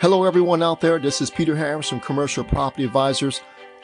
Hello, everyone out there. This is Peter Harris from Commercial Property Advisors,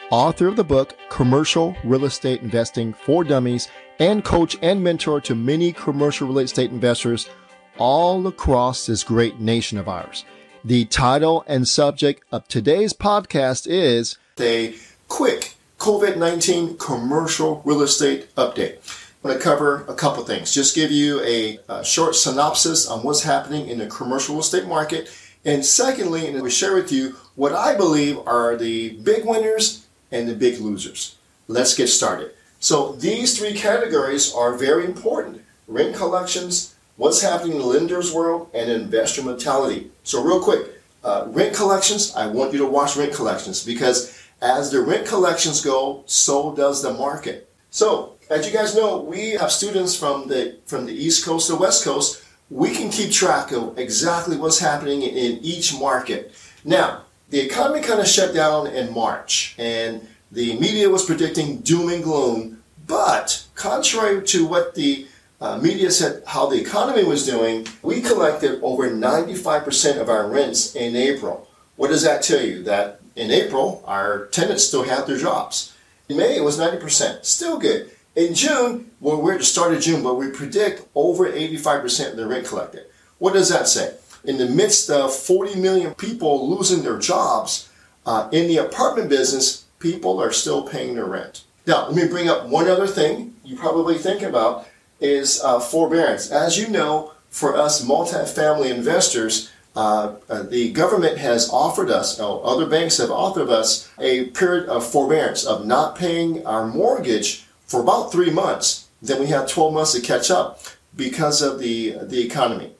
author of the book Commercial Real Estate Investing for Dummies, and coach and mentor to many commercial real estate investors all across this great nation of ours. The title and subject of today's podcast is a quick COVID 19 commercial real estate update. I'm going to cover a couple things. Just give you a, a short synopsis on what's happening in the commercial real estate market and secondly, and we share with you what I believe are the big winners and the big losers. Let's get started. So these three categories are very important. Rent collections, what's happening in the lender's world, and investor mentality. So real quick, uh, rent collections, I want you to watch rent collections because as the rent collections go, so does the market. So as you guys know, we have students from the from the East Coast to West Coast we can keep track of exactly what's happening in each market. Now, the economy kind of shut down in March, and the media was predicting doom and gloom. But contrary to what the uh, media said how the economy was doing, we collected over 95% of our rents in April. What does that tell you? That in April, our tenants still had their jobs. In May, it was 90%. Still good. In June, well, we're at the start of June, but we predict over 85% of the rent collected. What does that say? In the midst of 40 million people losing their jobs uh, in the apartment business, people are still paying their rent. Now, let me bring up one other thing you probably think about is uh, forbearance. As you know, for us multifamily investors, uh, uh, the government has offered us, or other banks have offered us, a period of forbearance of not paying our mortgage for about three months. Then we had 12 months to catch up because of the, the economy.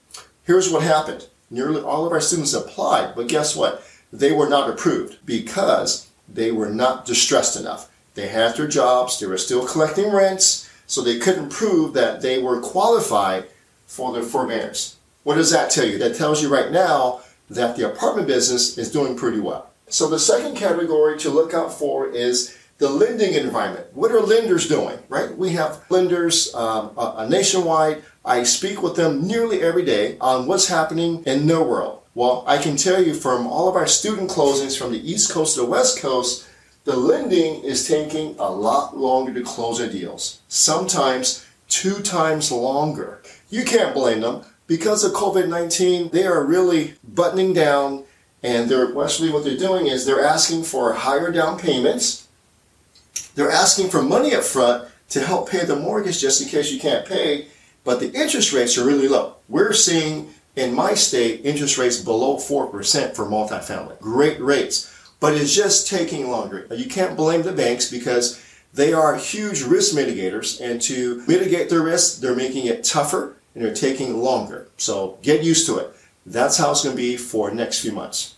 Here's what happened. Nearly all of our students applied, but guess what? They were not approved because they were not distressed enough. They had their jobs, they were still collecting rents, so they couldn't prove that they were qualified for their forbearance. What does that tell you? That tells you right now that the apartment business is doing pretty well. So the second category to look out for is the lending environment. What are lenders doing, right? We have lenders um, uh, nationwide. I speak with them nearly every day on what's happening in their world. Well, I can tell you from all of our student closings from the East Coast to the West Coast, the lending is taking a lot longer to close their deals. Sometimes two times longer. You can't blame them. Because of COVID-19, they are really buttoning down and they're actually what they're doing is they're asking for higher down payments they're asking for money up front to help pay the mortgage just in case you can't pay, but the interest rates are really low. We're seeing in my state interest rates below 4% for multifamily. Great rates, but it's just taking longer. You can't blame the banks because they are huge risk mitigators, and to mitigate their risk, they're making it tougher and they're taking longer. So get used to it. That's how it's going to be for next few months.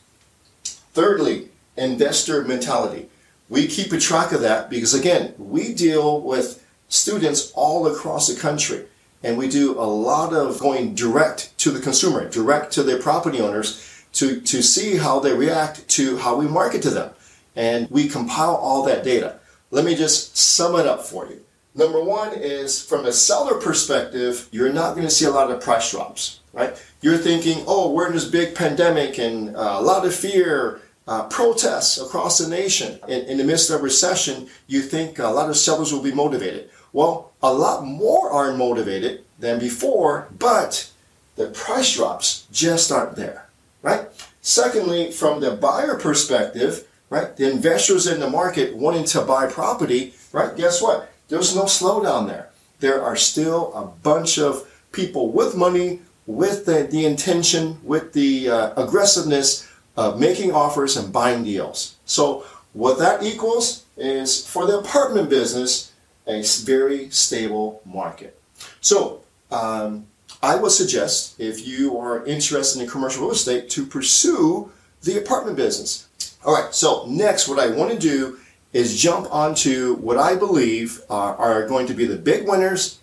Thirdly, investor mentality. We keep a track of that because again, we deal with students all across the country and we do a lot of going direct to the consumer, direct to their property owners to, to see how they react to how we market to them. And we compile all that data. Let me just sum it up for you. Number one is from a seller perspective, you're not going to see a lot of price drops, right? You're thinking, oh, we're in this big pandemic and uh, a lot of fear uh, protests across the nation. In, in, the midst of recession, you think a lot of sellers will be motivated. Well, a lot more are motivated than before, but the price drops just aren't there, right? Secondly, from the buyer perspective, right, the investors in the market wanting to buy property, right, guess what? There's no slowdown there. There are still a bunch of people with money, with the, the intention, with the uh, aggressiveness uh, making offers and buying deals. So what that equals is for the apartment business, a very stable market. So um, I would suggest if you are interested in commercial real estate to pursue the apartment business. All right, so next what I want to do is jump onto what I believe are, are going to be the big winners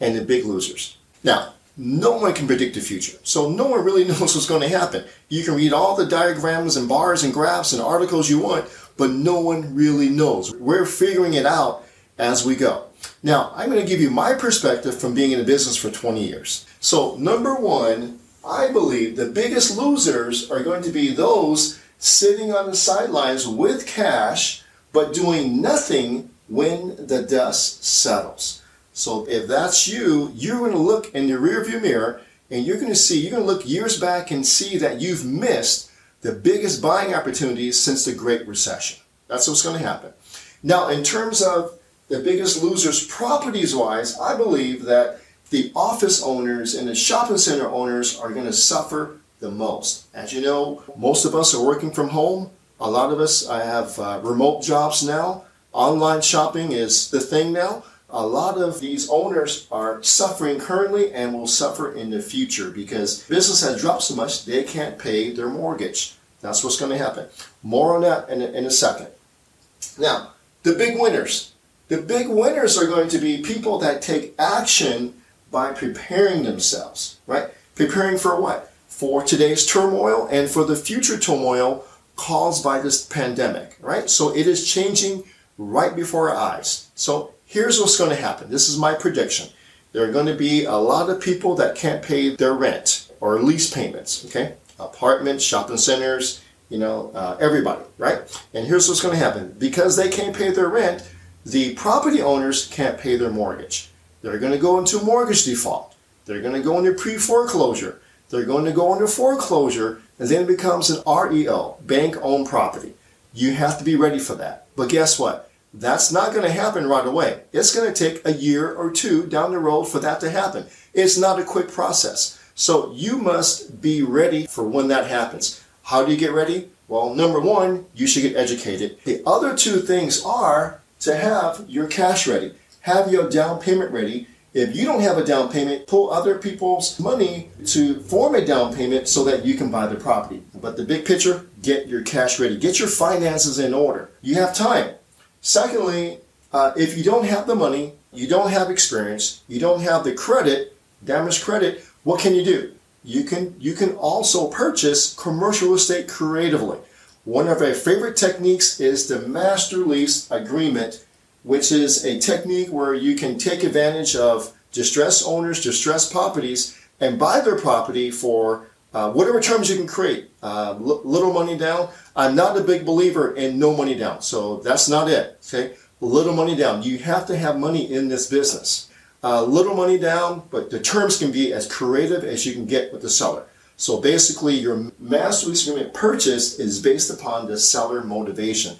and the big losers. Now, no one can predict the future. So no one really knows what's going to happen. You can read all the diagrams and bars and graphs and articles you want, but no one really knows. We're figuring it out as we go. Now, I'm going to give you my perspective from being in the business for 20 years. So number one, I believe the biggest losers are going to be those sitting on the sidelines with cash but doing nothing when the dust settles. So if that's you, you're going to look in the rearview mirror and you're going to see, you're going to look years back and see that you've missed the biggest buying opportunities since the Great Recession. That's what's going to happen. Now, in terms of the biggest losers properties wise, I believe that the office owners and the shopping center owners are going to suffer the most. As you know, most of us are working from home. A lot of us I have uh, remote jobs now. Online shopping is the thing now. A lot of these owners are suffering currently and will suffer in the future because business has dropped so much they can't pay their mortgage. That's what's going to happen. More on that in a, in a second. Now, the big winners. The big winners are going to be people that take action by preparing themselves, right? Preparing for what? For today's turmoil and for the future turmoil caused by this pandemic, right? So it is changing right before our eyes. So here's what's going to happen. This is my prediction. There are going to be a lot of people that can't pay their rent or lease payments, okay? Apartments, shopping centers, you know, uh, everybody, right? And here's what's going to happen. Because they can't pay their rent, the property owners can't pay their mortgage. They're going to go into mortgage default. They're going to go into pre-foreclosure. They're going to go into foreclosure, and then it becomes an REO, bank-owned property. You have to be ready for that. But guess what? That's not going to happen right away. It's going to take a year or two down the road for that to happen. It's not a quick process. So you must be ready for when that happens. How do you get ready? Well, number one, you should get educated. The other two things are to have your cash ready, have your down payment ready. If you don't have a down payment, pull other people's money to form a down payment so that you can buy the property. But the big picture, get your cash ready, get your finances in order. You have time. Secondly, uh, if you don't have the money, you don't have experience, you don't have the credit, damaged credit, what can you do? you can you can also purchase commercial estate creatively. One of our favorite techniques is the master lease agreement, which is a technique where you can take advantage of distressed owners, distressed properties, and buy their property for uh, whatever terms you can create. Uh, little money down. I'm not a big believer in no money down, so that's not it. Okay, little money down. You have to have money in this business uh, little money down, but the terms can be as creative as you can get with the seller. So basically, your master lease agreement purchase is based upon the seller motivation.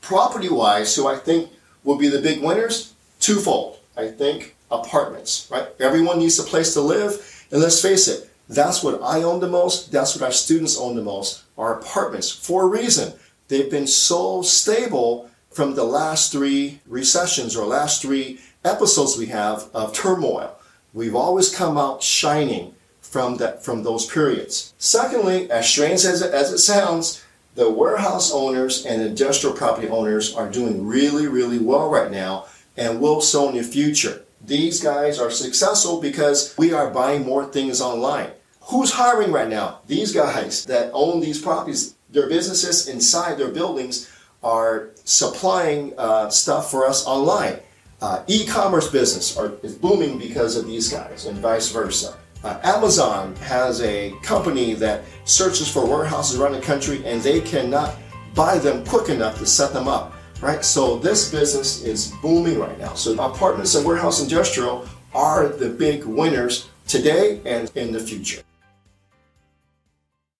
Property wise, who I think will be the big winners, twofold. I think apartments, right? Everyone needs a place to live. And let's face it, that's what I own the most. That's what our students own the most our apartments for a reason. They've been so stable from the last three recessions or last three episodes we have of turmoil. We've always come out shining from that from those periods. Secondly, as strange as it, as it sounds, the warehouse owners and industrial property owners are doing really, really well right now and will so in the future. These guys are successful because we are buying more things online. Who's hiring right now? These guys that own these properties, their businesses inside their buildings are supplying uh, stuff for us online. Uh, e-commerce business are, is booming because of these guys and vice versa. Uh, Amazon has a company that searches for warehouses around the country and they cannot buy them quick enough to set them up, right? So this business is booming right now. So apartments and warehouse industrial are the big winners today and in the future.